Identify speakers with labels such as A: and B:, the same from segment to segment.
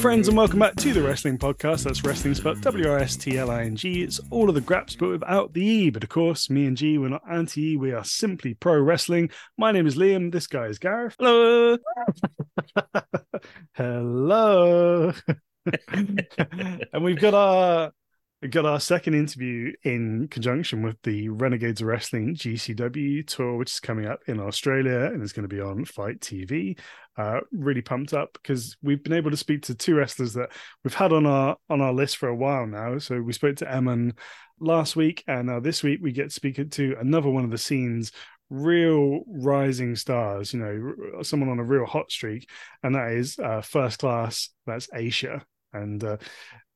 A: Friends, and welcome back to the Wrestling Podcast. That's Wrestling spelled W R S T L I N G. It's all of the graps, but without the E. But of course, me and G, we're not anti E, we are simply pro wrestling. My name is Liam. This guy is Gareth. Hello. Hello. and we've got our Got our second interview in conjunction with the Renegades Wrestling GCW tour, which is coming up in Australia and is going to be on Fight TV. Uh, really pumped up because we've been able to speak to two wrestlers that we've had on our on our list for a while now. So we spoke to Eman last week, and now this week we get to speak to another one of the scenes real rising stars, you know, someone on a real hot streak, and that is uh, first class. That's Aysha, and uh,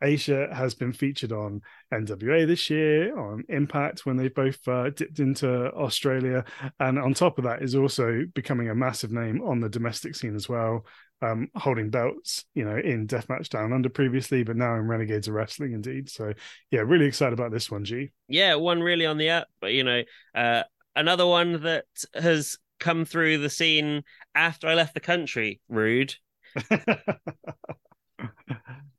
A: Aysha has been featured on NWA this year, on Impact when they both uh, dipped into Australia, and on top of that is also becoming a massive name on the domestic scene as well, um, holding belts, you know, in Deathmatch Down Under previously, but now in Renegades of Wrestling indeed. So yeah, really excited about this one, G.
B: Yeah, one really on the up, but you know, uh, another one that has come through the scene after I left the country. Rude.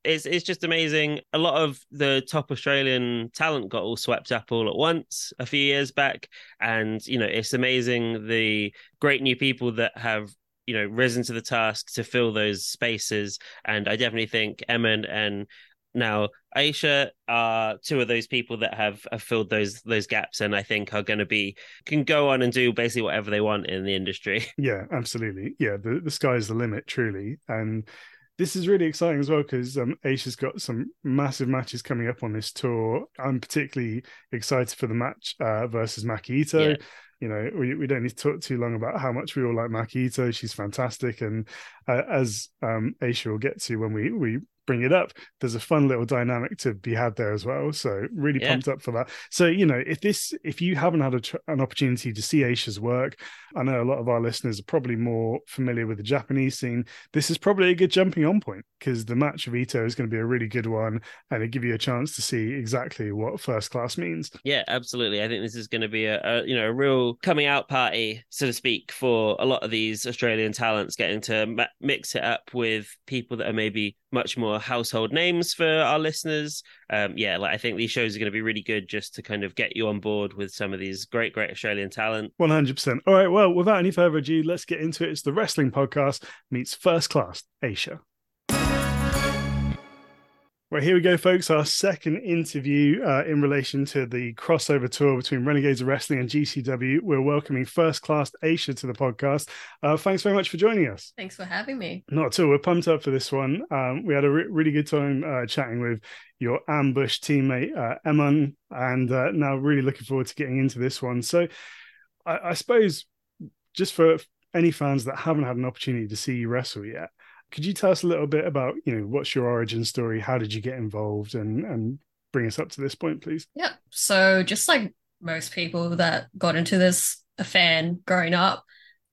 B: it's it's just amazing. A lot of the top Australian talent got all swept up all at once a few years back, and you know it's amazing the great new people that have you know risen to the task to fill those spaces. And I definitely think Eman and now Aysha are two of those people that have, have filled those those gaps, and I think are going to be can go on and do basically whatever they want in the industry.
A: Yeah, absolutely. Yeah, the the sky's the limit, truly, and this is really exciting as well because um, Aysha's got some massive matches coming up on this tour. I'm particularly excited for the match uh, versus Maki Itoh. Yeah. You know, we, we don't need to talk too long about how much we all like Maki Itoh. She's fantastic, and uh, as um, Aysha will get to when we we bring it up, there's a fun little dynamic to be had there as well. So really yeah. pumped up for that. So you know, if this if you haven't had a, an opportunity to see Aysha's work, I know a lot of our listeners are probably more familiar with the Japanese scene. This is probably a good jumping on point because the match of Itoh is going to be a really good one, and it give you a chance to see exactly what first class means.
B: Yeah, absolutely. I think this is going to be a, a you know a real coming out party, so to speak, for a lot of these Australian talents getting to ma- mix it up with people that are maybe much more household names for our listeners. Um, yeah, like I think these shows are going to be really good just to kind of get you on board with some of these great, great Australian talent.
A: One hundred percent. All right. Well, without any further ado, let's get into it. It's the Wrestling Podcast meets First Class Aysha. Right, here we go, folks. Our second interview uh, in relation to the crossover tour between Renegades of Wrestling and GCW. We're welcoming first class Aysha to the podcast. Uh, thanks very much for joining us.
C: Thanks for having me.
A: Not at all. We're pumped up for this one. Um, we had a re- really good time uh, chatting with your ambush teammate, uh, Eman, and uh, now really looking forward to getting into this one. So, I, I suppose just for any fans that haven't had an opportunity to see you wrestle yet, could you tell us a little bit about you know what's your origin story? How did you get involved and and bring us up to this point please?
C: Yeah. So just like most people that got into this a fan growing up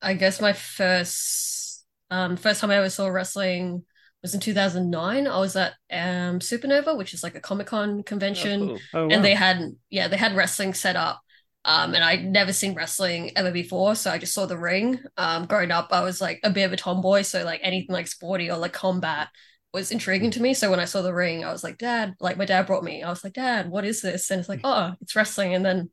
C: i guess my first um first time i ever saw wrestling was in 2009 i was at um supernova which is like a comic-con convention. oh, cool. oh, wow. and they had yeah they had wrestling set up um, and I'd never seen wrestling ever before, so I just saw the ring. Um, growing up, I was like a bit of a tomboy, so like anything like sporty or like combat was intriguing to me. So when I saw the ring, I was like, Dad, like my dad brought me. I was like, Dad, what is this? And it's like, oh, it's wrestling. And then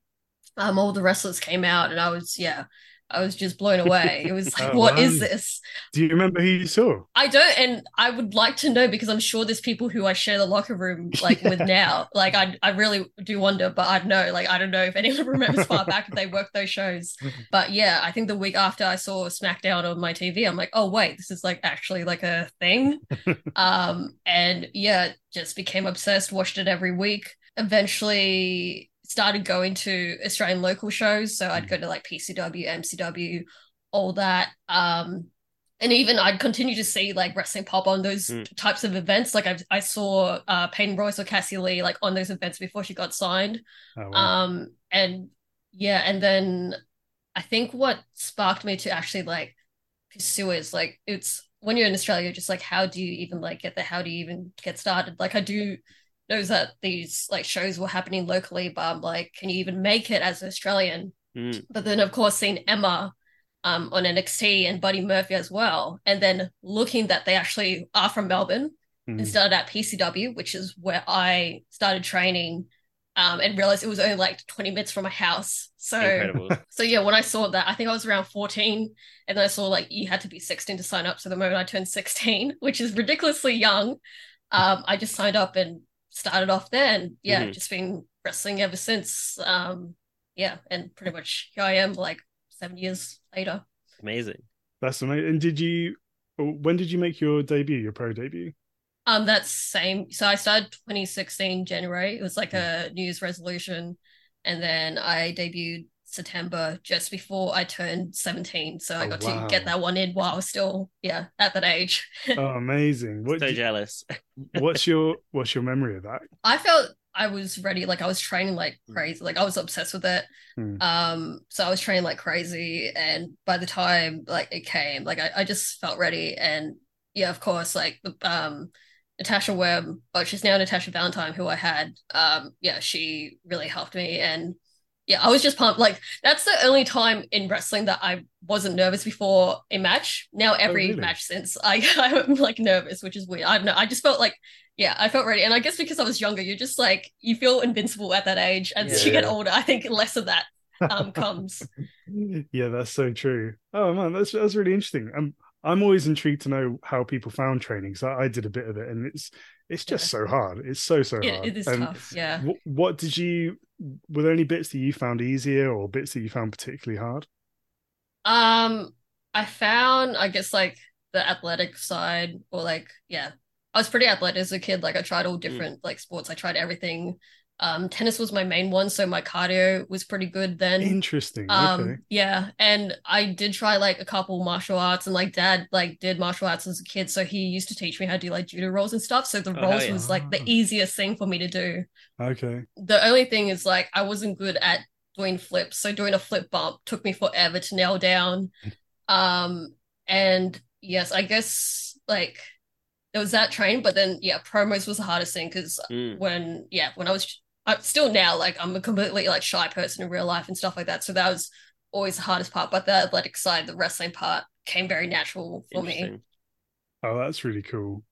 C: um, all the wrestlers came out, and I was yeah, I was just blown away. It was like, oh, what wow. is this?
A: Do you remember who you saw?
C: I don't, and I would like to know because I'm sure there's people who I share the locker room like with now. Like I, I really do wonder, but I know, like I don't know if anyone remembers far back if they worked those shows. But yeah, I think the week after I saw SmackDown on my TV, I'm like, oh wait, this is like actually like a thing. um, and yeah, just became obsessed. Watched it every week. Eventually started going to Australian local shows. So I'd go to like PCW, MCW, all that. Um, and even I'd continue to see like wrestling pop on those mm. types of events. Like I, I saw uh, Peyton Royce or Cassie Lee like on those events before she got signed. Oh, wow. Um, and yeah, and then I think what sparked me to actually like pursue is like it's when you're in Australia, just like how do you even like get there? How do you even get started? Like I do knows that these like shows were happening locally, but I'm like, can you even make it as an Australian? Mm. But then, of course, seeing Emma um, on NXT and Buddy Murphy as well, and then looking that they actually are from Melbourne
A: Mm.
C: and started at PCW, which is where I started training. Um, and realized it was only like 20 minutes from my house. So
B: Incredible.
C: so yeah, when I saw that, I think I was around 14, and then I saw like you had to be 16 to sign up. So the moment I turned 16, which is ridiculously young, um, I just signed up and started off there, and yeah,
B: Mhm.
C: just been wrestling ever since. Um, yeah, and pretty much here I am, like seven years later.
B: Amazing.
A: That's amazing. And did you? When did you make your debut? Your pro debut?
C: Um, that's same. So I started 2016 January. It was like a New Year's resolution, and then I debuted September just before I turned 17. So I
A: Oh,
C: got
A: wow.
C: to get that one in while I was still, yeah, at that age.
A: Oh, amazing! What?
B: so
A: do-
B: jealous.
A: what's your What's your memory of that?
C: I felt I was ready. Like I was training like crazy. Like I was obsessed with it.
A: Hmm.
C: Um, so I was training like crazy, and by the time like it came, like I, I just felt ready. And yeah, of course, like the um Natasha Webb, but she's now Natasha Valentine, who I had. Um, yeah, she really helped me, and yeah, I was just pumped. Like that's the only time in wrestling that I wasn't nervous before a match. Now every
A: really?
C: match since I I'm like nervous, which is weird. I don't know. I just felt like yeah, I felt ready. And I guess because I was younger, you're just like you feel invincible at that age. And as you get
A: Yeah.
C: older, I think less of that um comes.
A: yeah, that's so true. Oh man, that's that's really interesting. I'm I'm always intrigued to know how people found training. So I did a bit of it, and it's it's just
C: Yeah.
A: so hard. It's so so
C: It,
A: hard.
C: it is
A: And
C: tough. Yeah.
A: wh- what did you? Were there any bits that you found easier, or bits that you found particularly hard?
C: Um, I found, I guess, like the athletic side, or like, yeah, I was pretty athletic as a kid. Like, I tried all different like sports. I tried everything. Um, tennis was my main one, so my cardio was pretty good then.
A: Interesting.
C: Um,
A: okay.
C: yeah, and I did try like a couple martial arts, and like dad like did martial arts as a kid, so he used to teach me how to do like judo rolls and stuff. So the
B: Oh,
C: rolls
B: yeah.
C: was like the easiest thing for me to do.
A: Okay.
C: The only thing is like I wasn't good at doing flips, so doing a flip bump took me forever to nail down. Um, and yes, I guess like it was that train, but then yeah, promos was the hardest thing because
B: Mm.
C: when yeah, when I was I'm still now like I'm a completely like shy person in real life and stuff like that. So that was always the hardest part. But the athletic side, the wrestling part, came very natural for me.
A: Oh, that's really cool.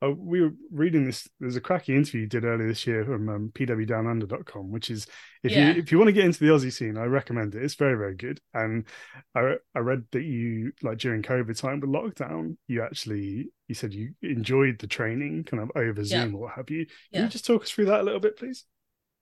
A: Uh, we were reading this. There's a cracking interview you did earlier this year from um, pwdownunder.com, which is if
C: Yeah.
A: you if you want to get into the Aussie scene, I recommend it. It's very very good. And I I read that you like during COVID time with lockdown, you actually you said you enjoyed the training kind of over
C: Yeah.
A: Zoom or what have you. Can
C: Yeah.
A: you just talk us through that a little bit, please?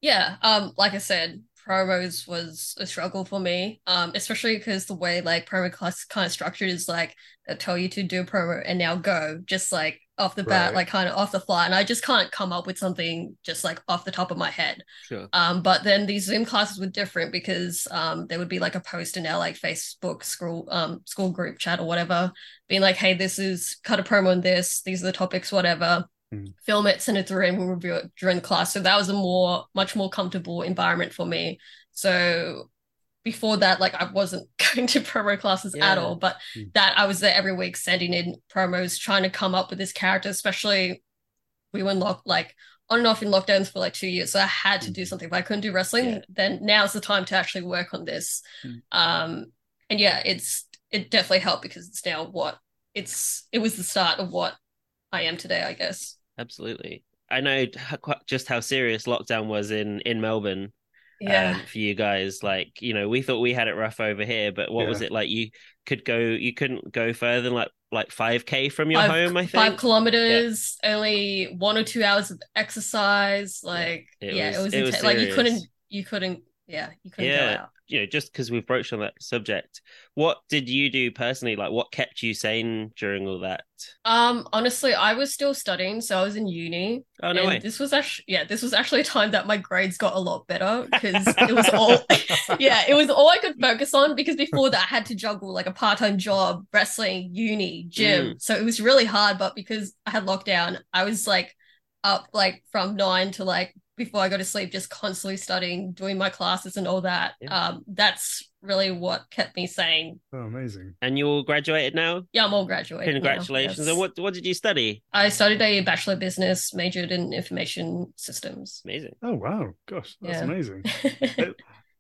C: Yeah, um, like I said, promos was a struggle for me, um, especially because the way like promo class kind of structured is like they tell you to do a promo and now go, just like off the bat,
A: Right.
C: like kind of off the fly, and I just can't come up with something just like off the top of my head.
B: Sure.
C: Um, but then these Zoom classes were different because um, there would be like a post in our like Facebook school um school group chat or whatever, being like, "Hey, this is cut a promo on this. These are the topics, whatever."
A: Hmm.
C: Film it, send it through, and we'll review it during the class. So that was a more, much more comfortable environment for me. So before that, like I wasn't going to promo classes at all, but
A: Hmm.
C: that I was there every week sending in promos, trying to come up with this character, especially we were in lock like on and off in lockdowns for like two years. So I had to do
A: Mhm.
C: something. If I couldn't do wrestling,
B: Yeah.
C: then now's the time to actually work on this.
A: Mm.
C: Um, and yeah, it's it definitely helped because it's now what it's it was the start of what I am today, I guess.
B: Absolutely. I know just how serious lockdown was in in Melbourne
C: Yeah.
B: um, for you guys. Like, you know, we thought we had it rough over here, but what was it like? You could go, you couldn't go further than like like five k from your
C: five,
B: home. I think
C: five kilometers, only one or two hours of exercise. Like,
B: It
C: yeah,
B: was-
C: it was,
B: it was
C: intense. like you couldn't, you couldn't, yeah, you couldn't
B: Yeah.
C: go out.
B: you know, just because we've broached on that subject, what did you do personally? Like, what kept you sane during all that?
C: Um, honestly, I was still studying, so I was in uni.
B: Oh no
C: and
B: way!
C: this was actually, yeah, this was actually a time that my grades got a lot better because it was all, yeah, it was all I could focus on because before that I had to juggle like a part-time job, wrestling, uni, gym.
B: Mm.
C: So it was really hard, but because I had lockdown, I was like up like from nine to like before I go to sleep, just constantly studying, doing my classes and all that.
B: Yeah.
C: Um, that's really what kept me sane.
A: Oh, amazing.
B: And you all graduated now.
C: Yeah, I'm all graduated. now,
B: Congratulations!
C: yes.
B: And what what did you study?
C: I studied a bachelor of business, majored in information systems.
B: Amazing.
A: Oh wow, gosh, that's
C: Yeah.
A: amazing.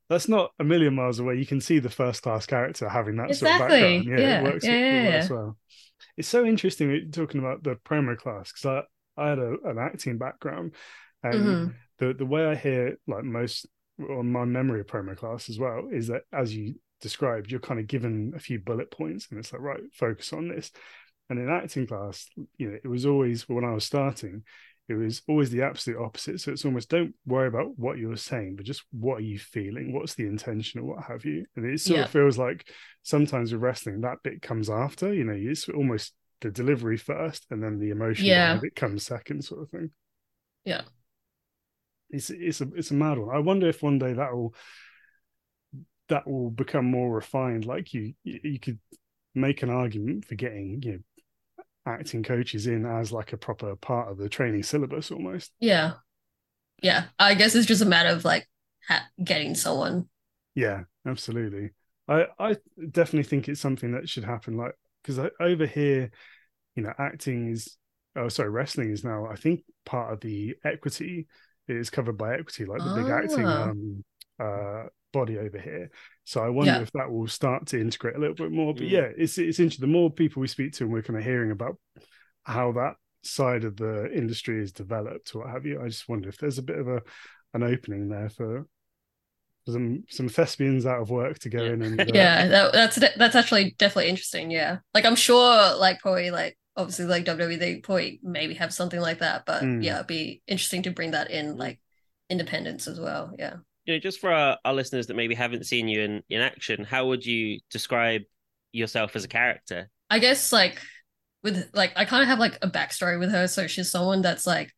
A: That's not a million miles away. You can see the first class character having that sort of
C: Exactly.
A: background. Yeah,
C: Yeah,
A: it works,
C: yeah,
A: it
C: yeah,
A: works well. It's so interesting talking about the promo class because I I had a, an acting background, and
C: Mhm.
A: The the way I hear like most on my memory of promo class as well is that as you described, you're kind of given a few bullet points, and it's like right, focus on this. And in acting class, you know, it was always when I was starting, it was always the absolute opposite. So it's almost don't worry about what you're saying, but just what are you feeling? What's the intention or what have you? And it sort
C: Yeah.
A: of feels like sometimes with wrestling, that bit comes after, you know, it's almost the delivery first and then the emotion
C: Yeah.
A: it comes second, sort of thing.
C: Yeah.
A: It's it's a it's a mad one. I wonder if one day that will that will become more refined. Like you you could make an argument for getting, you know, acting coaches in as like a proper part of the training syllabus almost.
C: Yeah. Yeah. I guess it's just a matter of like ha- getting someone.
A: Yeah, absolutely. I I definitely think it's something that should happen. Like because over here, you know, acting is oh sorry, wrestling is now I think part of the equity it is covered by equity, like the big acting
C: Ah.
A: um uh body over here. So I wonder
C: Yeah.
A: if that will start to integrate a little bit more. But
B: Mm.
A: yeah, it's it's interesting. The more people we speak to, and we're kind of hearing about how that side of the industry is developed, or what have you. I just wonder if there's a bit of a an opening there for for some some thespians out of work to go
B: Yeah.
A: in and uh,
C: Yeah, that, that's that's actually definitely interesting. Yeah, like I'm sure, like probably like obviously like WWE they probably maybe have something like that, but
A: Mm.
C: yeah, it'd be interesting to bring that in like independence as well. Yeah.
B: You know, just for our, our listeners that maybe haven't seen you in, in action, how would you describe yourself as a character?
C: I guess like with like I kind of have like a backstory with her. So she's someone that's like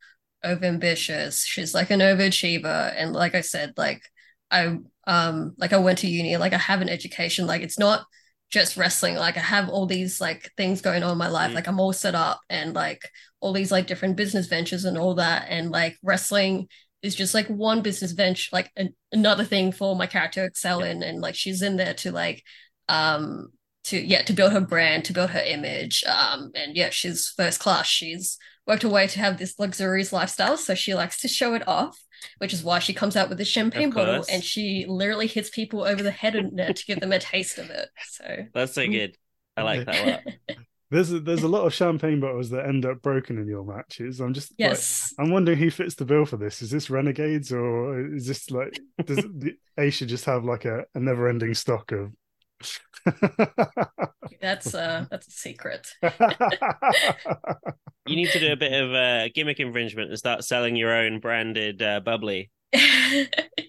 C: over ambitious. She's like an overachiever, and like I said, like I um like I went to uni, like I have an education. Like it's not just wrestling. Like I have all these like things going on in my life.
B: Mm.
C: Like I'm all set up, and like all these like different business ventures and all that. And like wrestling is just like one business venture, like an, another thing for my character to excel in. And like she's in there to like um to yeah to build her brand to build her image um and yeah she's first class she's worked her way to have this luxurious lifestyle so she likes to show it off which is why she comes out with the champagne bottle and she literally hits people over the head in it to give them a taste of it so
B: That's so
A: Mm.
B: good. I like that a lot.
A: there's a, there's a lot of champagne bottles that end up broken in your matches. I'm just like,
C: yes
A: I'm wondering who fits the bill for this. Is this Renegades or is this like does the Asia just have like a, a never ending stock of
C: that's uh that's a secret
B: You need to do a bit of uh, gimmick infringement and start selling your own branded uh, bubbly.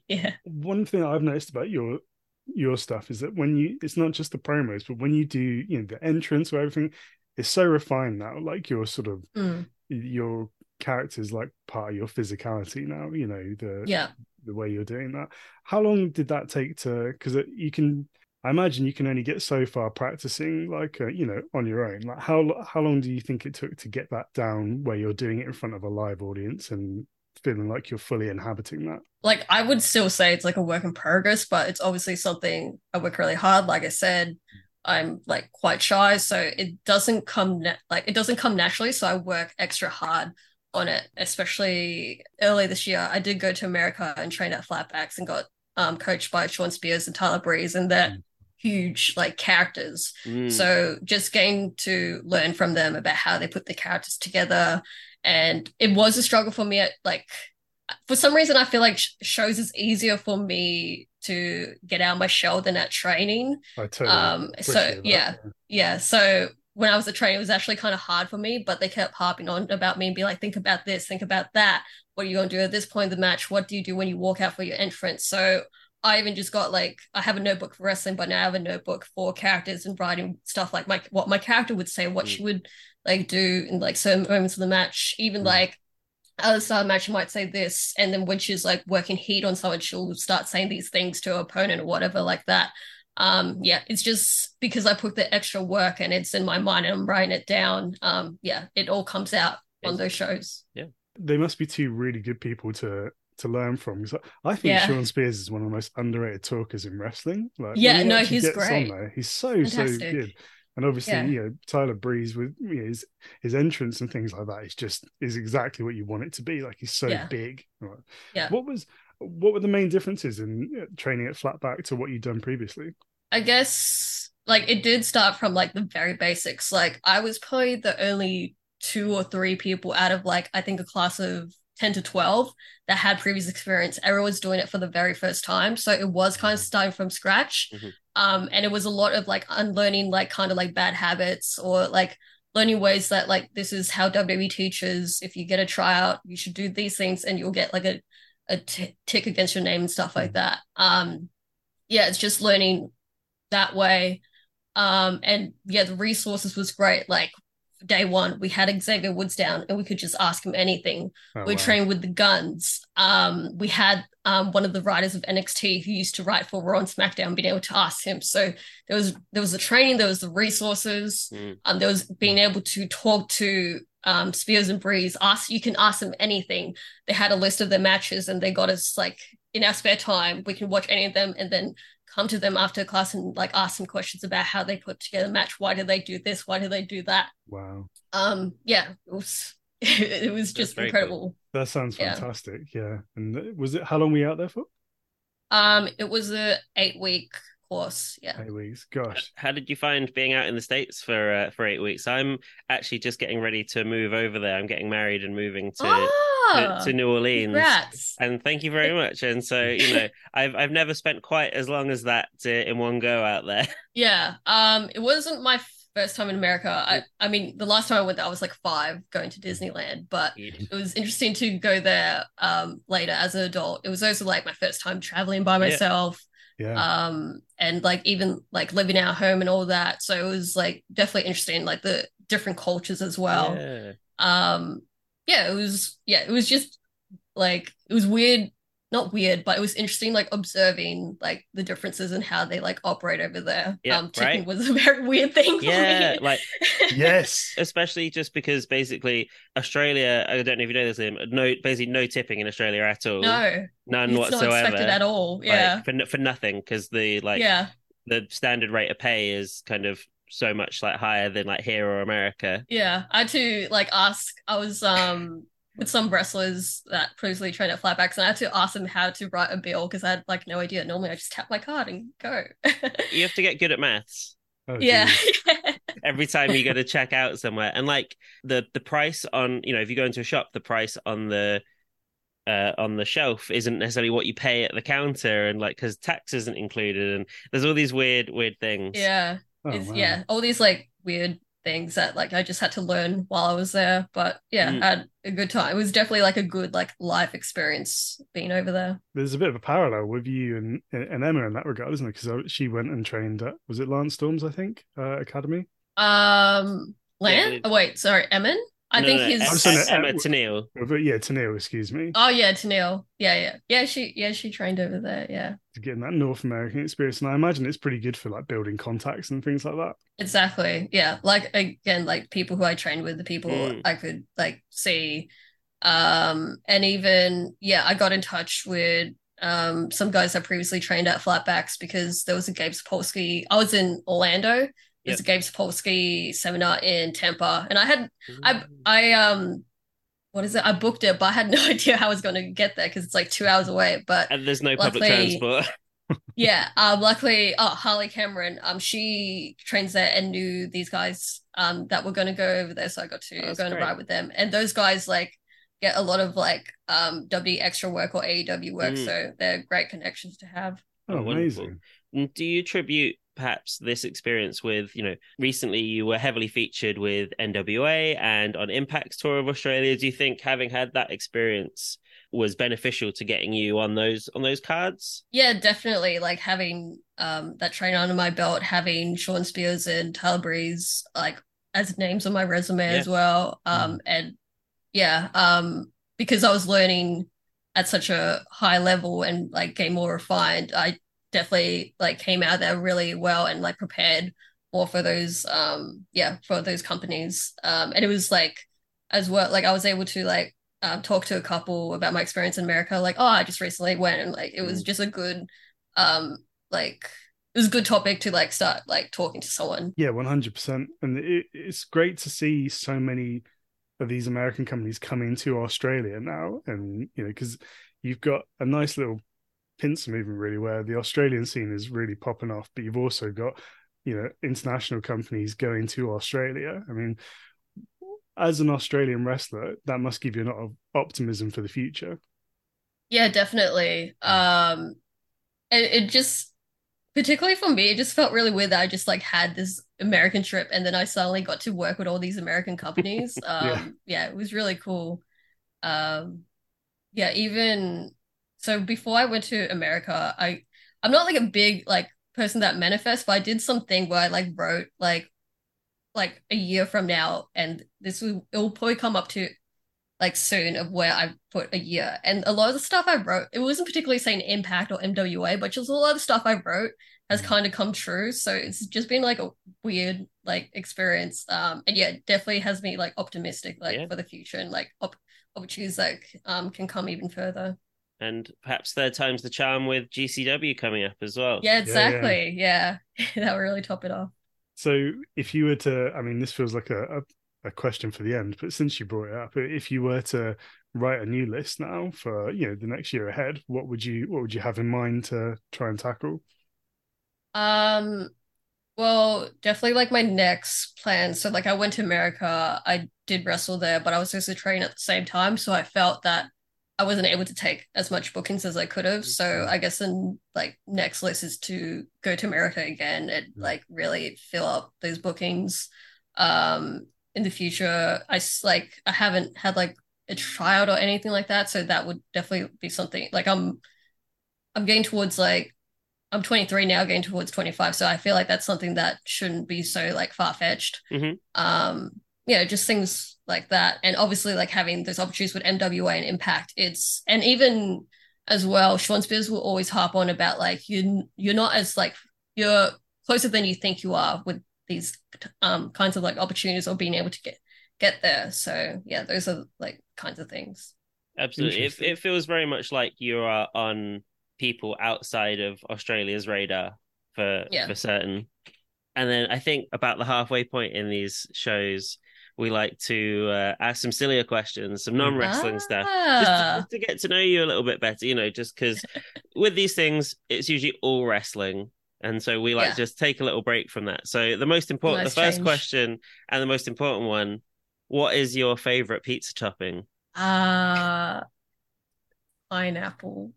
C: yeah
A: One thing I've noticed about your your stuff is that when you it's not just the promos, but when you do you know the entrance or everything, it's so refined now. Like your sort of
C: Mm,
A: your character's like part of your physicality now. You know the
C: yeah
A: the way you're doing that. How long did that take to? Because you can, I imagine you can only get so far practicing, like uh, you know, on your own. Like how how long do you think it took to get that down, where you're doing it in front of a live audience and feeling like you're fully inhabiting that?
C: like I would still say it's like a work in progress, but it's obviously something I work really hard. Like I said, I'm like quite shy, so it doesn't come na- like it doesn't come naturally. So I work extra hard on it. Especially early this year, I did go to America and train at Flatbacks and got um, coached by Shawn Spears and Tyler Breeze, and they're
A: Mm.
C: Huge like characters.
B: Mm.
C: So just getting to learn from them about how they put the characters together. And it was a struggle for me at like for some reason I feel like sh- shows is easier for me to get out of my shell than at training.
A: I totally.
C: Um so
A: that.
C: yeah. Yeah. So when I was a trainer, it was actually kind of hard for me, but they kept harping on about me and be like, think about this, think about that. What are you going to do at this point in the match? What do you do when you walk out for your entrance? So I even just got like, I have a notebook for wrestling, but now I have a notebook for characters and writing stuff like my what my character would say, what
B: Mm.
C: she would like do in like certain moments of the match. Even
A: Mm.
C: like at the start of the match, she might say this, and then when she's like working heat on someone, she'll start saying these things to her opponent or whatever, like that um yeah it's just because i put the extra work and it's in my mind and i'm writing it down um yeah it all comes out on those shows Yeah.
A: They must be two really good people to to learn from. I think
C: Yeah.
A: Shawn Spears is one of the most underrated talkers in wrestling. Like,
C: Yeah, no, he's great.
A: there, he's so so good. And obviously,
C: Yeah.
A: you know, Tyler Breeze with you know, his his entrance and things like that is just is exactly what you want it to be. Like he's so
C: Yeah.
A: big. Right.
C: Yeah.
A: What was what were the main differences in uh, training at Flatback to what you'd done previously?
C: i guess like it did start from like the very basics like i was probably the only two or three people out of like I think a class of 10 to 12 that had previous experience. Everyone's doing it for the very first time. So it was kind of starting from scratch.
B: Mhm.
C: Um, and it was a lot of like unlearning like kind of like bad habits or like learning ways that like this is how WWE teaches. If you get a tryout, you should do these things and you'll get like a, a t- tick against your name and stuff like that. Um, yeah, it's just learning that way. Um, and yeah, the resources was great. Like day one, we had Xavier Woods down and we could just ask him anything.
A: Oh,
C: we
A: wow.
C: trained with the guns. Um, we had um, one of the writers of NXT who used to write for Raw and SmackDown being able to ask him. So there was there was the training, there was the resources,
B: Mm.
C: um, there was being able to talk to um, Spears and Breeze. Ask you can ask them anything. They had a list of their matches and they got us like in our spare time. We can watch any of them and then come to them after class and like ask them questions about how they put together a match. Why did they do this? Why did they do that?
A: Wow.
C: Um, yeah, it was it was just
B: very cool.
C: incredible.
A: That sounds fantastic. Yeah. And uh, was it how long were you out there for?
C: Um, it was a eight week course. Yeah.
A: Eight weeks. Gosh.
B: How did you find being out in the states for uh, for eight weeks? I'm actually just getting ready to move over there. I'm getting married and moving to to,
C: Ah,
B: to New Orleans.
C: congrats.
B: And thank you very much. And so you know, I've I've never spent quite as long as that uh, in one go out there.
C: Yeah. Um, it wasn't my first time in America. I, I mean, the last time I went there, I was like five going to Disneyland, but it was interesting to go there um later as an adult. It was also like my first time traveling by myself.
A: Yeah.
C: Um, and like even like living at home and all that. So it was like definitely interesting, like the different cultures as well.
B: Yeah.
C: um yeah it was yeah it was just like it was weird not weird but it was interesting like observing like the differences in how they like operate over there
B: Yeah,
C: um tipping
B: right.
C: was a very weird thing for
B: Yeah,
C: me
B: like
A: yes.
B: especially just because basically Australia, I don't know if you know this, Liam, no, basically no tipping in Australia at all.
C: no
B: none
C: it's
B: whatsoever.
C: not expected at all
B: Like,
C: yeah
B: for for nothing because the like
C: yeah
B: the standard rate of pay is kind of so much like higher than like here or America.
C: yeah i had to like ask i was um with some wrestlers that previously trained at flatbacks and i had to ask them how to write a bill because i had like no idea. Normally i just tap my card and go.
B: You have to get good at maths.
A: Oh,
C: yeah.
B: every time you go to check out somewhere, and like the the price on you know if you go into a shop, the price on the uh, on the shelf isn't necessarily what you pay at the counter, and like because tax isn't included, and there's all these weird weird things.
C: yeah.
A: Oh, wow.
C: yeah all these like weird things that like I just had to learn while I was there but yeah
B: Mm.
C: I had a good time it was definitely like a good like life experience being over there
A: There's a bit of a parallel with you and and Emma in that regard, isn't it? Because she went and trained at was it Lance Storms, I think, uh, academy.
C: um Lan
B: Yeah,
C: oh, wait sorry Emin I
B: No,
C: think
B: no, no,
C: his
A: I'm sorry, no,
B: Emma
A: Tenille. But yeah, Tenille, excuse me,
C: oh yeah Tenille yeah yeah yeah she yeah she trained over there yeah
A: to getting that North American experience, and I imagine it's pretty good for like building contacts and things like that.
C: Exactly. Yeah. Like again, like people who I trained with, the people
B: Mm.
C: I could like see. Um, and even yeah, I got in touch with um some guys I previously trained at Flatbacks because there was a Gabe Sapolsky. I was in Orlando. There's a Gabe Sapolsky seminar in Tampa, and I had I I um what is it? I booked it, but I had no idea how I was going to get there because it's like two hours away. But
B: and there's no public transport.
C: yeah, um, luckily, oh, Harley Cameron, um, she trains there and knew these guys, um, that were going to go over there, so I got to
B: Oh, that's
C: go and ride with them. And those guys like get a lot of like um W extra work or AEW work,
B: Mm.
C: so they're great connections to have.
A: Oh,
B: wonderful.
A: amazing!
B: Do you attribute perhaps this experience with, you know, recently you were heavily featured with NWA and on Impact's tour of Australia. Do you think having had that experience was beneficial to getting you on those on those cards?
C: Yeah, definitely. Like having um that trainer under my belt, having Shawn Spears and Tyler Breeze like as names on my resume
B: Yeah.
C: as well. Um and yeah, um because I was learning at such a high level and like getting more refined, I definitely like came out there really well and like prepared more for those um yeah, for those companies. Um and it was like as well like I was able to like um, talk to a couple about my experience in America. Like, oh, I just recently went, and like it was
B: Mm.
C: just a good, um, like it was a good topic to like start like talking to someone.
A: Yeah, one hundred percent. And it, it's great to see so many of these American companies come into Australia now, and you know, because you've got a nice little pincer movement really, where the Australian scene is really popping off, but you've also got you know international companies going to Australia. I mean, as an Australian wrestler, that must give you a lot of optimism for the future.
C: Yeah, definitely. Um, and it just, particularly for me, it just felt really weird that I just like had this American trip and then I suddenly got to work with all these American companies. Um,
A: Yeah.
C: yeah, it was really cool. Um, yeah, even so before I went to America, I I'm not like a big like person that manifests, but I did something where I like wrote like like a year from now, and this will it will probably come up to like soon of where I put a year. And a lot of the stuff I wrote, it wasn't particularly saying impact or NWA, but just a lot of the stuff I wrote has
A: Mm.
C: kind of come true. So it's just been like a weird like experience. Um and yeah, it definitely has me like optimistic like
B: Yeah.
C: for the future and like op- opportunities like um can come even further.
B: And perhaps third time's the charm with GCW coming up as well.
C: Yeah, exactly. Yeah. that would really top it off.
A: So if you were to, I mean, this feels like a, a, a question for the end, but since you brought it up, if you were to write a new list now for you know the next year ahead, what would you what would you have in mind to try and tackle?
C: Um, well, definitely like my next plan. So like I went to America, I did wrestle there, but I was also training at the same time. So I felt that I wasn't able to take as much bookings as I could have. So I guess the like next list is to go to America again and like really fill up those bookings. Um, in the future, I like I haven't had like a tryout or anything like that, so that would definitely be something like I'm I'm getting towards like I'm 23 now, getting towards 25. So I feel like that's something that shouldn't be so like far fetched.
B: Mhm.
C: Um, yeah, just things like that, and obviously like having those opportunities with NWA and Impact. It's and even as well, Shawn Spears will always harp on about like you you're not as like you're closer than you think you are with these um kinds of like opportunities or being able to get get there. So yeah, those are like kinds of things.
B: Absolutely. It, it feels very much like you are on people outside of Australia's radar for
C: Yeah.
B: for certain. And then I think about the halfway point in these shows, we like to uh, ask some sillier questions, some non wrestling stuff, just to,
C: Ah.
B: just to get to know you a little bit better. You know, just because with these things, it's usually all wrestling. And so we like
C: Yeah.
B: just take a little break from that. So the most important, the first
C: change.
B: question and the most important one, what is your favorite pizza topping?
C: Uh pineapple.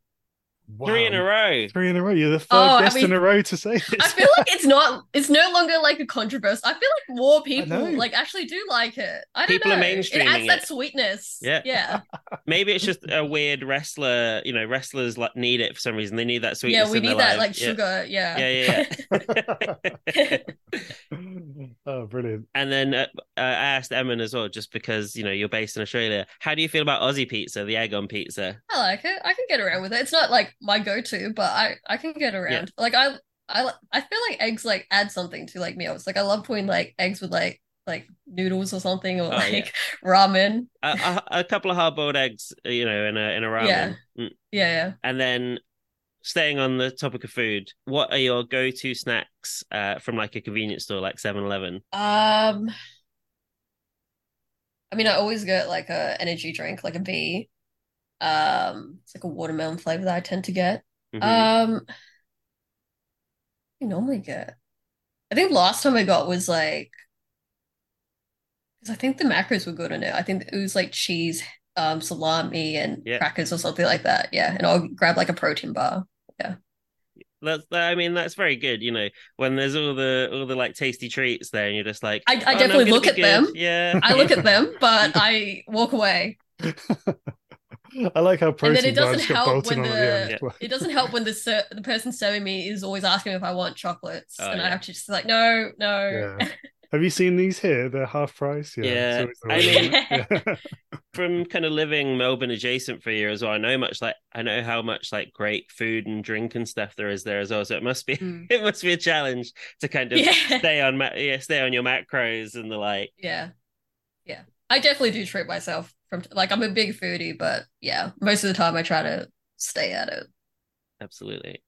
B: Three in a row.
A: Three in a row. You're the third
C: Oh, I
A: guest in a row to say this.
C: I feel like it's not it's no longer like a controversy. I feel like more people like actually do like it. I don't
B: People are
C: know.
B: mainstreaming
C: it adds that sweetness.
B: Yeah.
C: Yeah.
B: Maybe it's just a weird wrestler. You know, wrestlers like need it for some reason. They need that sweetness.
C: yeah, we
B: in their
C: need that
B: life.
C: like
B: Yeah.
C: sugar. Yeah.
B: Yeah, yeah,
A: oh, brilliant.
B: and then uh, uh, I asked Emin as well, just because you know you're based in Australia. How do you feel about Aussie pizza, the egg on pizza?
C: I like it. I can get around with it. It's not like my go-to, but I I can get around. Like I I I feel like eggs like add something to like meals. Like I love putting like eggs with like like noodles or something or
B: Oh,
C: like
B: yeah.
C: ramen.
B: A, a, a couple of hard boiled eggs, you know, in a in a ramen.
C: Yeah.
B: Mm.
C: Yeah,
B: And then staying on the topic of food, what are your go to snacks uh, from like a convenience store like 7-Eleven?
C: Um I mean I always get like a energy drink, like a V. Um it's like a watermelon flavor that I tend to get.
B: Mhm.
C: Um I normally get. I think last time I got was like because I think the macros were good on it. I think it was like cheese, um, salami, and
B: Yeah.
C: crackers or something like that. Yeah, and I'll grab like a protein bar.
B: Yeah that's I mean that's very good. You know when there's all the all the like tasty treats there, and you're just like,
C: I- I
B: "Oh,
C: definitely
B: gonna
C: look at
B: good."
C: them.
B: Yeah,
C: I look at them, but I walk away.
A: I like how
C: And then it doesn't help when the
A: the end.
C: it doesn't help when the ser- the person serving me is always asking me if I want chocolates,
B: Oh,
C: and I
B: yeah.
C: have to just like no, no.
A: Yeah. Have you seen these here? They're half price. Yeah.
B: Yeah,
A: it's always the
B: I
C: mean-
A: isn't
B: from kind of living Melbourne adjacent for years, well. I know much like I know how much like great food and drink and stuff there is there as well. So it must be
C: Mm.
B: it must be a challenge to kind of
C: Yeah.
B: stay on ma- yeah stay on your macros and the like.
C: Yeah. Yeah. I definitely do treat myself from like I'm a big foodie, but yeah, most of the time I try to stay at it.
B: Absolutely.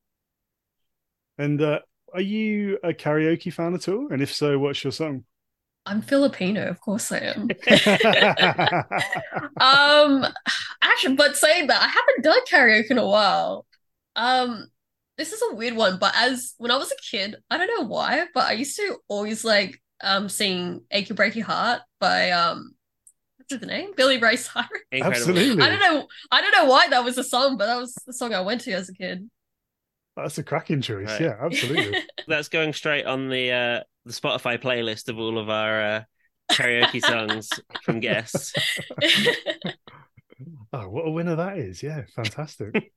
A: and uh, are you a karaoke fan at all? And if so, what's your song?
C: I'm Filipino, of course I am. Um actually, but saying that, I haven't done karaoke in a while. Um this is a weird one, but as when I was a kid, I don't know why, but I used to always like um sing Achy Breaky Heart by um what's his name? Billy Ray Cyrus.
B: Incredible.
A: Absolutely.
C: I don't know. I don't know why that was a song, but that was the song I went to as a kid.
A: That's a cracking choice.
B: Right.
A: Yeah, absolutely.
B: That's going straight on the uh, the Spotify playlist of all of our uh, karaoke songs from guests.
A: oh, what a winner that is. Yeah, fantastic.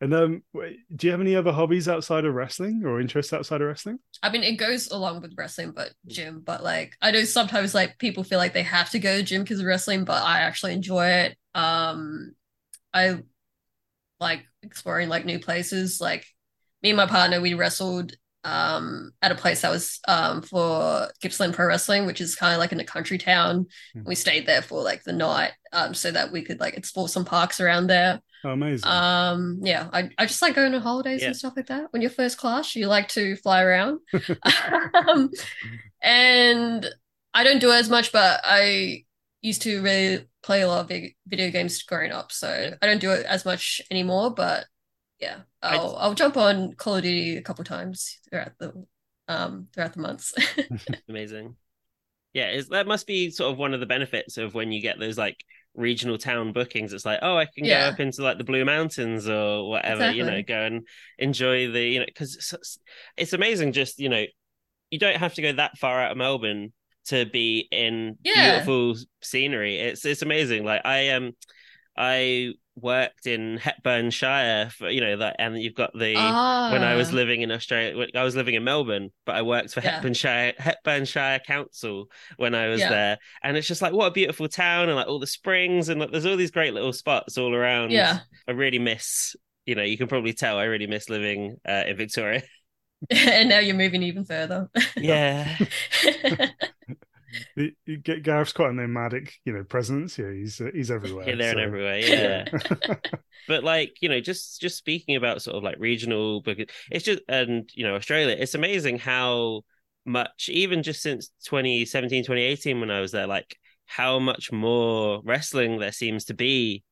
A: And um, do you have any other hobbies outside of wrestling or interests outside of wrestling?
C: I mean, it goes along with wrestling, but gym. But like, I know sometimes like people feel like they have to go to gym because of wrestling, but I actually enjoy it. Um, I like exploring like new places. Like me and my partner, we wrestled um at a place that was um for Gippsland Pro Wrestling, which is kind of like in a country town.
A: Hmm.
C: We stayed there for like the night, um, so that we could like explore some parks around there.
A: Oh, amazing.
C: Um, yeah, I, I just like going on holidays
B: Yeah.
C: and stuff like that. When you're first class, you like to fly around. um, and I don't do it as much, but I used to really play a lot of big video games growing up, so I don't do it as much anymore. But yeah,
B: I-
C: I'll I'll jump on Call of Duty a couple times throughout the um throughout the months.
B: Amazing. Yeah, is that must be sort of one of the benefits of when you get those like regional town bookings. It's like, oh, I can
C: Yeah.
B: go up into like the Blue Mountains or whatever, you know, go and enjoy the, you know, because it's, it's amazing. Just you know, you don't have to go that far out of Melbourne to be in
C: Yeah.
B: beautiful scenery. It's it's amazing. Like I um, I worked in Hepburn Shire for you know that, and you've got the when I was
C: Ah,
B: living in Australia, I was living in Melbourne, but I worked for
C: Yeah.
B: Hepburnshire Hepburnshire Council when I was
C: Yeah.
B: there, and it's just like what a beautiful town, and like all the springs, and like, there's all these great little spots all around.
C: yeah,
B: I really miss. You know, you can probably tell I really miss living uh, in Victoria.
C: and now you're moving even further.
B: Yeah,
A: The- you get Gareth's quite a nomadic, you know, presence. Yeah, he's uh, he's everywhere.
B: here, there, and
A: so-
B: everywhere. Yeah. but like you know just just speaking about sort of like regional because it's just and you know australia it's amazing how much even just since 2017 2018 when i was there like how much more wrestling there seems to be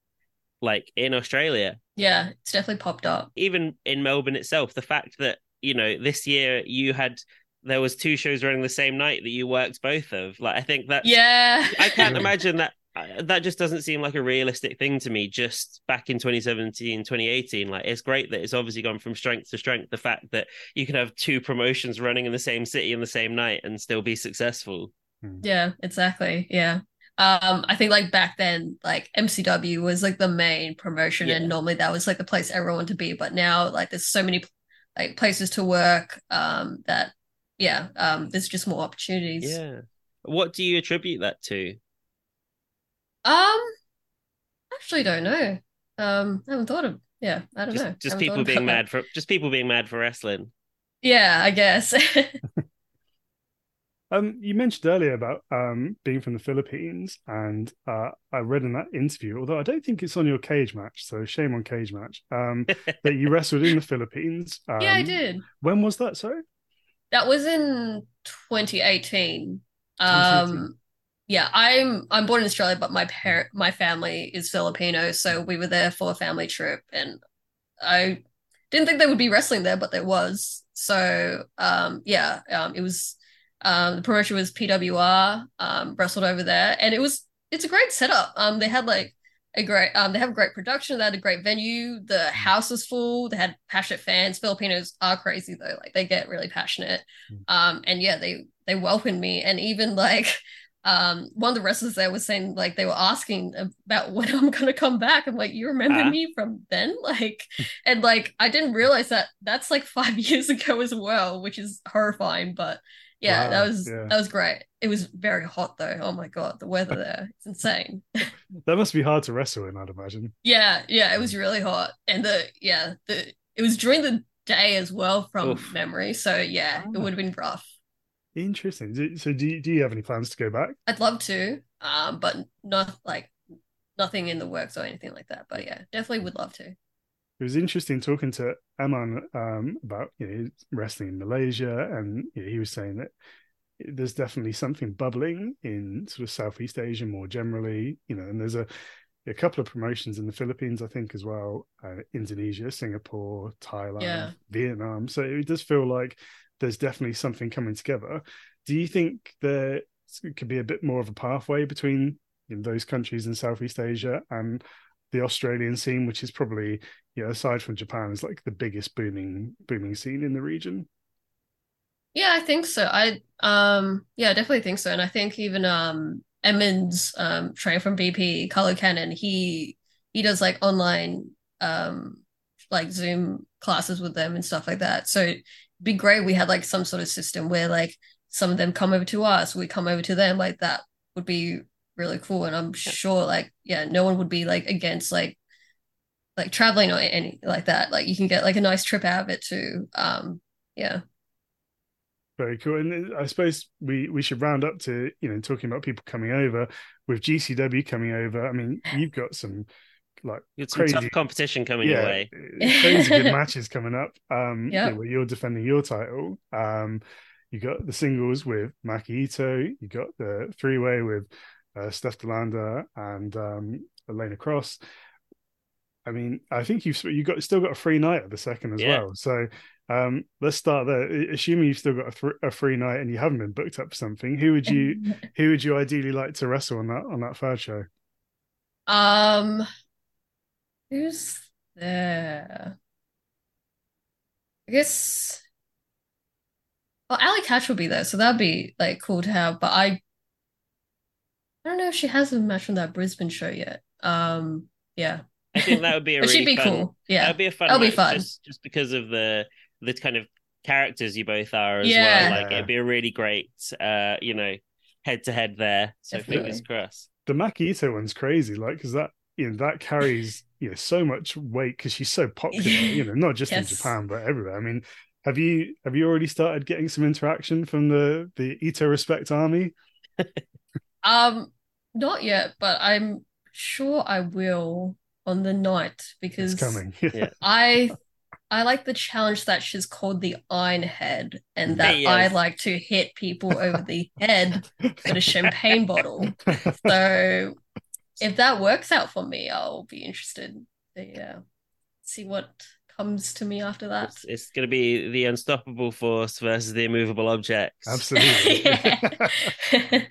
B: like in australia
C: yeah, it's definitely popped up.
B: even in melbourne itself the fact that you know this year you had there was two shows running the same night that you worked both of like i think that
C: Yeah,
B: I can't imagine that. uh, That just doesn't seem like a realistic thing to me. Just back in 2017, 2018, like it's great that it's obviously gone from strength to strength. The fact that you can have two promotions running in the same city in the same night and still be successful.
C: Yeah, exactly. Yeah. Um, I think like back then, like MCW was like the main promotion,
B: Yeah.
C: and normally that was like the place everyone to be. But now, like, there's so many like places to work um, that, yeah, um, there's just more opportunities.
B: Yeah. What do you attribute that to?
C: Um, I actually, don't know. Um, I haven't thought of. Yeah, I don't
B: Just,
C: know.
B: just people being
C: about that.
B: mad for just people being mad for wrestling.
C: Yeah, I guess.
A: Um, you mentioned earlier about um being from the Philippines, and uh, I read in that interview, although I don't think it's on your cage match, so shame on cage match. Um, that you wrestled in the Philippines. Um,
C: yeah, I did.
A: When was that? Sorry.
C: That was in 2018.
A: 2018.
C: Um, yeah, I'm I'm born in Australia, but my parent my family is Filipino, so we were there for a family trip, and I didn't think there would be wrestling there, but there was. So um, yeah, um, it was um, the promotion was PWR, um, wrestled over there, and it was it's a great setup. Um, they had like a great um, they have a great production. They had a great venue. The house was full. They had passionate fans. Filipinos are crazy though; like they get really passionate. Um, and yeah, they they welcomed me, and even like um one of the wrestlers there was saying like they were asking about when I'm gonna come back. I'm like, you remember
B: Ah.
C: me from then? Like, and like I didn't realize that that's like five years ago as well, which is horrifying. But yeah,
A: Wow,
C: that was
A: yeah.
C: that was great. It was very hot though. Oh my god, the weather there it's insane.
A: That must be hard to wrestle in, I'd imagine.
C: Yeah, yeah, it was really hot, and the yeah the it was during the day as well from
B: Oof.
C: memory. So yeah, it
A: Ah.
C: would have been rough.
A: Interesting. So, do you, do you have any plans to go back?
C: I'd love to, um, but not like nothing in the works or anything like that. But yeah, definitely would love to.
A: It was interesting talking to Eman um, about you know wrestling in Malaysia, and you know, he was saying that there's definitely something bubbling in sort of Southeast Asia more generally. You know, and there's a a couple of promotions in the Philippines, I think, as well, uh, Indonesia, Singapore, Thailand,
C: Yeah.
A: Vietnam. So it does feel like there's definitely something coming together. Do you think there could be a bit more of a pathway between you know, those countries in Southeast Asia and the Australian scene, which is probably you know aside from Japan, is like the biggest booming booming scene in the region.
C: Yeah, I think so. I um yeah, I definitely think so. And I think even um Eman's um train from BP, Carlo Cannon, he he does like online um like Zoom classes with them and stuff like that. So it'd be great we had like some sort of system where like some of them come over to us, we come over to them, like that would be really cool. And I'm sure like yeah, no one would be like against like like traveling or any like that. Like you can get like a nice trip out of it too. Um yeah.
A: Very cool. And I suppose we we should round up to, you know, talking about people coming over with GCW coming over. I mean, you've got some like
B: You got some
A: crazy
B: tough competition coming
A: yeah,
B: your way.
A: crazy good matches coming up. Um, you
C: Yep.
A: know, where you're defending your title. Um, you got the singles with Maki Itoh. You got the three way with uh, Steph De Lander and um, Elena Cross. I mean, I think you've you got still got a free night at the second as
B: Yeah.
A: well. So um, let's start there. Assuming you've still got a, th- a free night and you haven't been booked up for something, who would you who would you ideally like to wrestle on that on that third show?
C: Um, who's there? I guess. Well, Ali Catch will be there, so that'd be like cool to have. But I, I don't know if she has a match from that Brisbane show yet. Um, yeah,
B: I think that would be a really
C: she'd be
B: fun.
C: cool. Yeah,
B: That'd be a fun.
C: That'll be fun.
B: Just, just because of the the kind of characters you both are as
C: Yeah.
B: well. Like it'd be a really great, uh, you know, head to head there. So fingers
C: Definitely.
B: crossed.
A: the Maki Itoh one's crazy, like because that you know that carries you know so much weight because she's so popular, you know, not just
C: Yes.
A: in Japan but everywhere. I mean, have you have you already started getting some interaction from the the Itoh Respect Army?
C: Um, not yet, but I'm sure I will on the night
A: It's
C: because
A: coming.
B: Yeah.
C: I I like the challenge that she's called the Iron Head, and mm-hmm. that
B: Yes.
C: I like to hit people over the head with a champagne bottle. So if that works out for me, I'll be interested. to, Yeah, see what comes to me after that.
B: It's, it's going to be the unstoppable force versus the immovable objects.
A: Absolutely.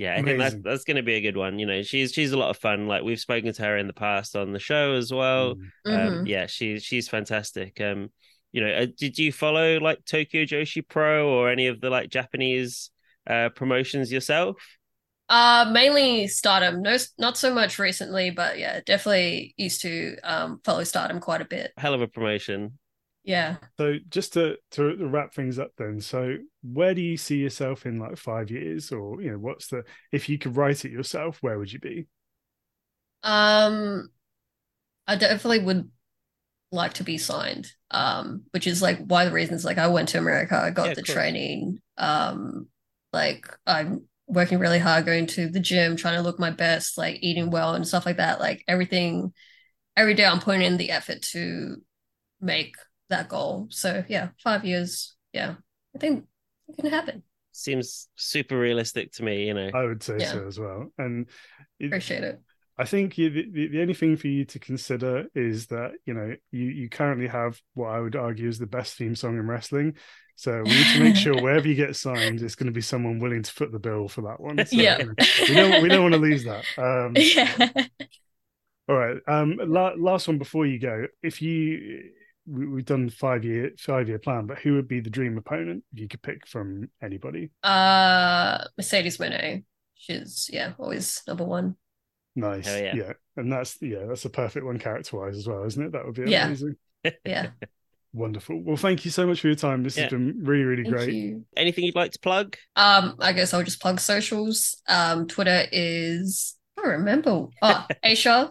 C: Yeah.
B: Yeah, I think that's that's going to be a good one. You know, she's she's a lot of fun. Like we've spoken to her in the past on the show as well.
A: Mm.
B: Um,
C: Mhm.
B: yeah, she's she's fantastic. Um, you know, uh, did you follow like Tokyo Joshi Pro or any of the like Japanese uh promotions yourself?
C: Uh, mainly Stardom. No, not so much recently, but yeah, definitely used to um follow Stardom quite a bit.
B: Hell of a promotion.
C: Yeah.
A: So just to to wrap things up then, so where do you see yourself in like five years, or you know, what's the if you could write it yourself, where would you be?
C: Um, I definitely would like to be signed. Um, which is like one of the reasons like I went to America, I got
B: Yeah,
C: the training. Um, like I'm working really hard, going to the gym, trying to look my best, like eating well and stuff like that. Like everything, every day I'm putting in the effort to make that goal. So yeah, five years. Yeah, I think it can happen.
B: Seems super realistic to me. You know,
A: I would say
C: Yeah.
A: so as well. And it,
C: Appreciate it.
A: I think you, the, the only thing for you to consider is that you know you you currently have what I would argue is the best theme song in wrestling. So we need to make sure wherever you get signed, it's going to be someone willing to foot the bill for that one. So,
C: Yeah.
A: we don't we don't want to lose that. Um,
C: yeah.
A: all right. Um, la- last one before you go. If you we, we've done five year five year plan, but who would be the dream opponent if you could pick from anybody?
C: Uh, Mercedes Moné. She's yeah, always number one.
A: Nice.
B: Hell yeah.
A: yeah. And that's yeah, that's a perfect one character wise as well, isn't it? That would be
C: Yeah.
A: amazing.
C: Yeah.
A: Wonderful. Well, thank you so much for your time. This
B: Yeah.
A: has been really, really
C: Thank
A: great.
C: you.
B: anything you'd like to plug?
C: Um, I guess I'll just plug socials. Um, Twitter is I don't remember. Oh, Aysha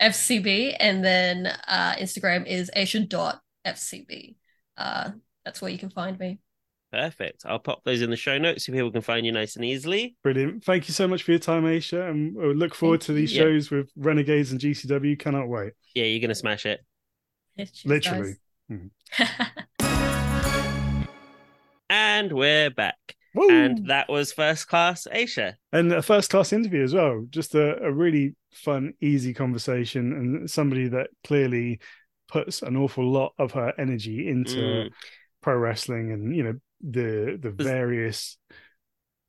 C: FCB, and then uh, Instagram is Aysha.fcb. Uh, that's where you can find me.
B: Perfect. I'll pop those in the show notes so people can find you nice and easily.
A: Brilliant. Thank you so much for your time, Aysha. And we'll look forward
C: Thank
A: to these
B: you.
A: shows with Renegades and GCW. Cannot wait.
B: Yeah, you're gonna smash it.
C: Cheers,
A: Literally.
C: guys.
B: And we're back.
A: Woo!
B: And that was first class Aysha.
A: and a first class interview as well. Just a, a really fun, easy conversation, and somebody that clearly puts an awful lot of her energy into
B: Mm.
A: pro wrestling and you know the the various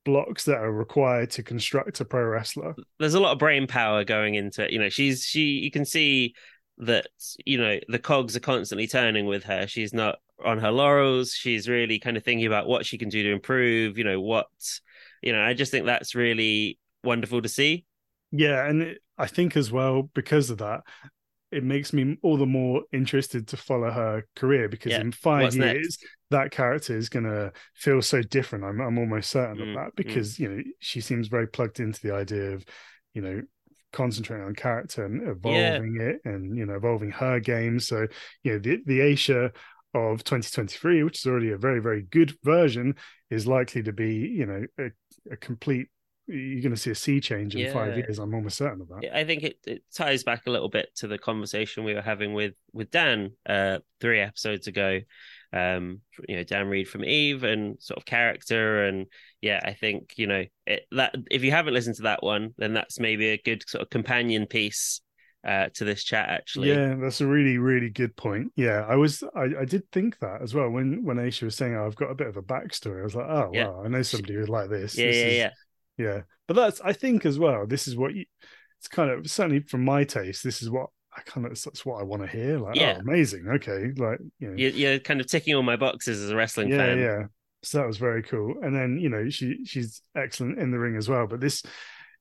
A: blocks that are required to construct a pro wrestler.
B: There's a lot of brain power going into it. You know, she's she. You can see that you know the cogs are constantly turning with her. She's not on her laurels. She's really kind of thinking about what she can do to improve. You know what, you know. I just think that's really wonderful to see.
A: Yeah, and it, I think as well because of that, it makes me all the more interested to follow her career because
B: Yeah.
A: in five
B: What's
A: years
B: next?
A: that character is going to feel so different. I'm I'm almost certain
B: Mm,
A: of that because you know she seems very plugged into the idea of you know concentrating on character and evolving it and you know evolving her game. So you know the the Aysha of 2023, which is already a very very good version, is likely to be you know a, a complete. You're going to see a sea change in five years. I'm almost certain of that.
B: I think it, it ties back a little bit to the conversation we were having with with Dan uh, three episodes ago. Um, you know, Dann Read from Eve and sort of character, and yeah, I think you know it, that if you haven't listened to that one, then that's maybe a good sort of companion piece uh, to this chat. Actually,
A: Yeah, that's a really, really good point. Yeah, I was, I, I did think that as well when when Aysha was saying, oh, "I've got a bit of a backstory." I was like, "Oh,
B: Yeah.
A: wow, I know somebody who's like this."
B: yeah,
A: This
B: yeah,
A: is-
B: yeah.
A: Yeah. But that's, I think, as well. This is what you. It's kind of certainly from my taste. This is what I kind of. That's what I want to hear. Like, oh,
B: Yeah.
A: oh, amazing. Okay, like you know,
B: You, you're kind of ticking all my boxes as a wrestling
A: yeah,
B: fan.
A: yeah. So that was very cool. And then you know she she's excellent in the ring as well. But this,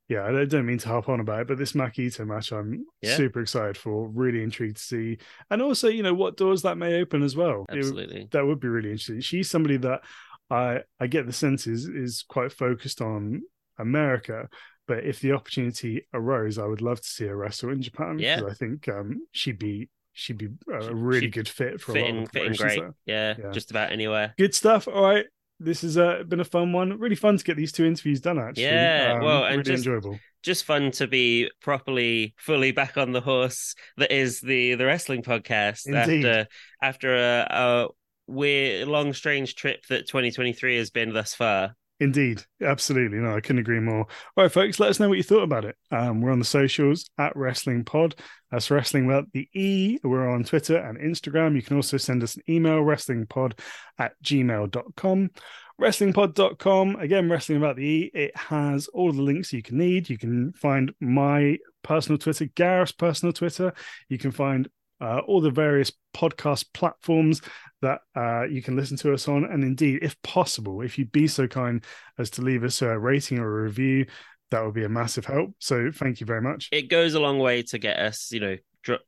A: yeah, I don't mean to harp on about it, but this Maki Itoh match, I'm
B: Yeah.
A: super excited for. Really intrigued to see, and also you know what doors that may open as well. It-
B: Absolutely.
A: that would be really interesting. She's somebody that I I get the sense is is quite focused on America. But if the opportunity arose, I would love to see her wrestle in Japan.
B: Yeah.
A: because I think um, she'd be she'd be a really
B: she'd
A: good fit for a lot
B: Fitting,
A: of
B: fitting great. Yeah,
A: Yeah.
B: just about anywhere.
A: Good stuff. All right. This has uh, been a fun one. Really fun to get these two interviews done, actually.
B: Yeah,
A: Um,
B: well, and
A: really
B: just-
A: enjoyable.
B: just fun to be properly fully back on the horse that is the the wrestling podcast
A: Indeed.
B: after after a, a weird long strange trip that 2023 has been thus far
A: Indeed. Absolutely. No, I couldn't agree more. All right, folks, let us know what you thought about it. Um, we're on the socials at Wrestling Pod. That's Wrestling without the E. We're on Twitter and Instagram. You can also send us an email, wrestlingpod at gmail.com. Wrestlingpod.com. Again, Wrestling About the E. It has all the links you can need. You can find my personal Twitter, Gareth's personal Twitter. You can find uh, all the various podcast platforms that uh, you can listen to us on. And indeed, if possible, if you'd be so kind as to leave us a rating or a review, that would be a massive help. So thank you very much.
B: it goes a long way to get us you know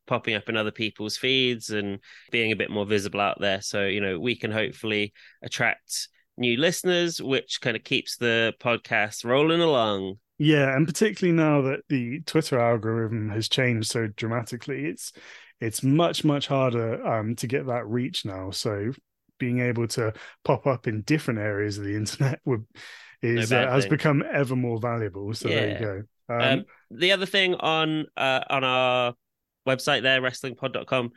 B: popping up in other people's feeds and being a bit more visible out there so you know we can hopefully attract new listeners which kind of keeps the podcast rolling along
A: Yeah, and particularly now that the Twitter algorithm has changed so dramatically, it's it's much much harder um, to get that reach now. So being able to pop up in different areas of the internet would is
B: bad
A: uh, has become ever more valuable. So there you go. Um,
B: Um, the other thing on uh, on our website there, wrestlingpod.com,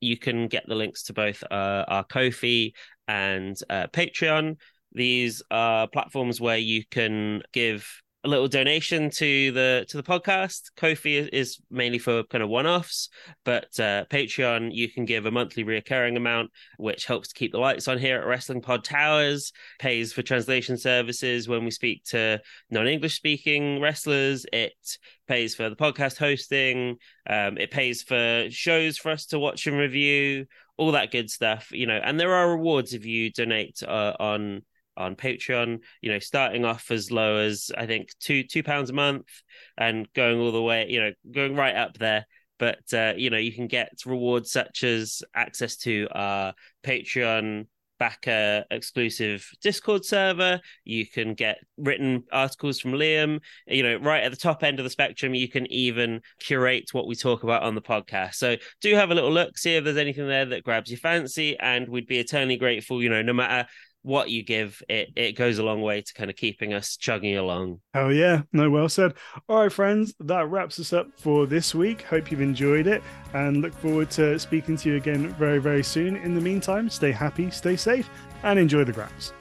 B: you can get the links to both uh, our Ko-fi and uh, Patreon. These are platforms where you can give a little donation to the to the podcast. Ko-fi is, mainly for kind of one-offs, but uh, Patreon you can give a monthly reoccurring amount, which helps to keep the lights on here at Wrestling Pod Towers. Pays for translation services when we speak to non-English speaking wrestlers. It pays for the podcast hosting. Um, it pays for shows for us to watch and review, all that good stuff. You know, and there are rewards if you donate uh, on on Patreon. You know, starting off as low as I think two two pounds a month, and going all the way. You know, going right up there. But uh, you know, you can get rewards such as access to our Patreon backer exclusive Discord server. You can get written articles from Liam. You know, right at the top end of the spectrum, you can even curate what we talk about on the podcast. So do have a little look, see if there's anything there that grabs your fancy, and we'd be eternally grateful. You know, no matter what you give, it it goes a long way to kind of keeping us chugging along.
A: Oh yeah, no, well said. All right, friends, that wraps us up for this week. Hope you've enjoyed it, and look forward to speaking to you again very, very soon. In the meantime, stay happy, stay safe, and enjoy the graps.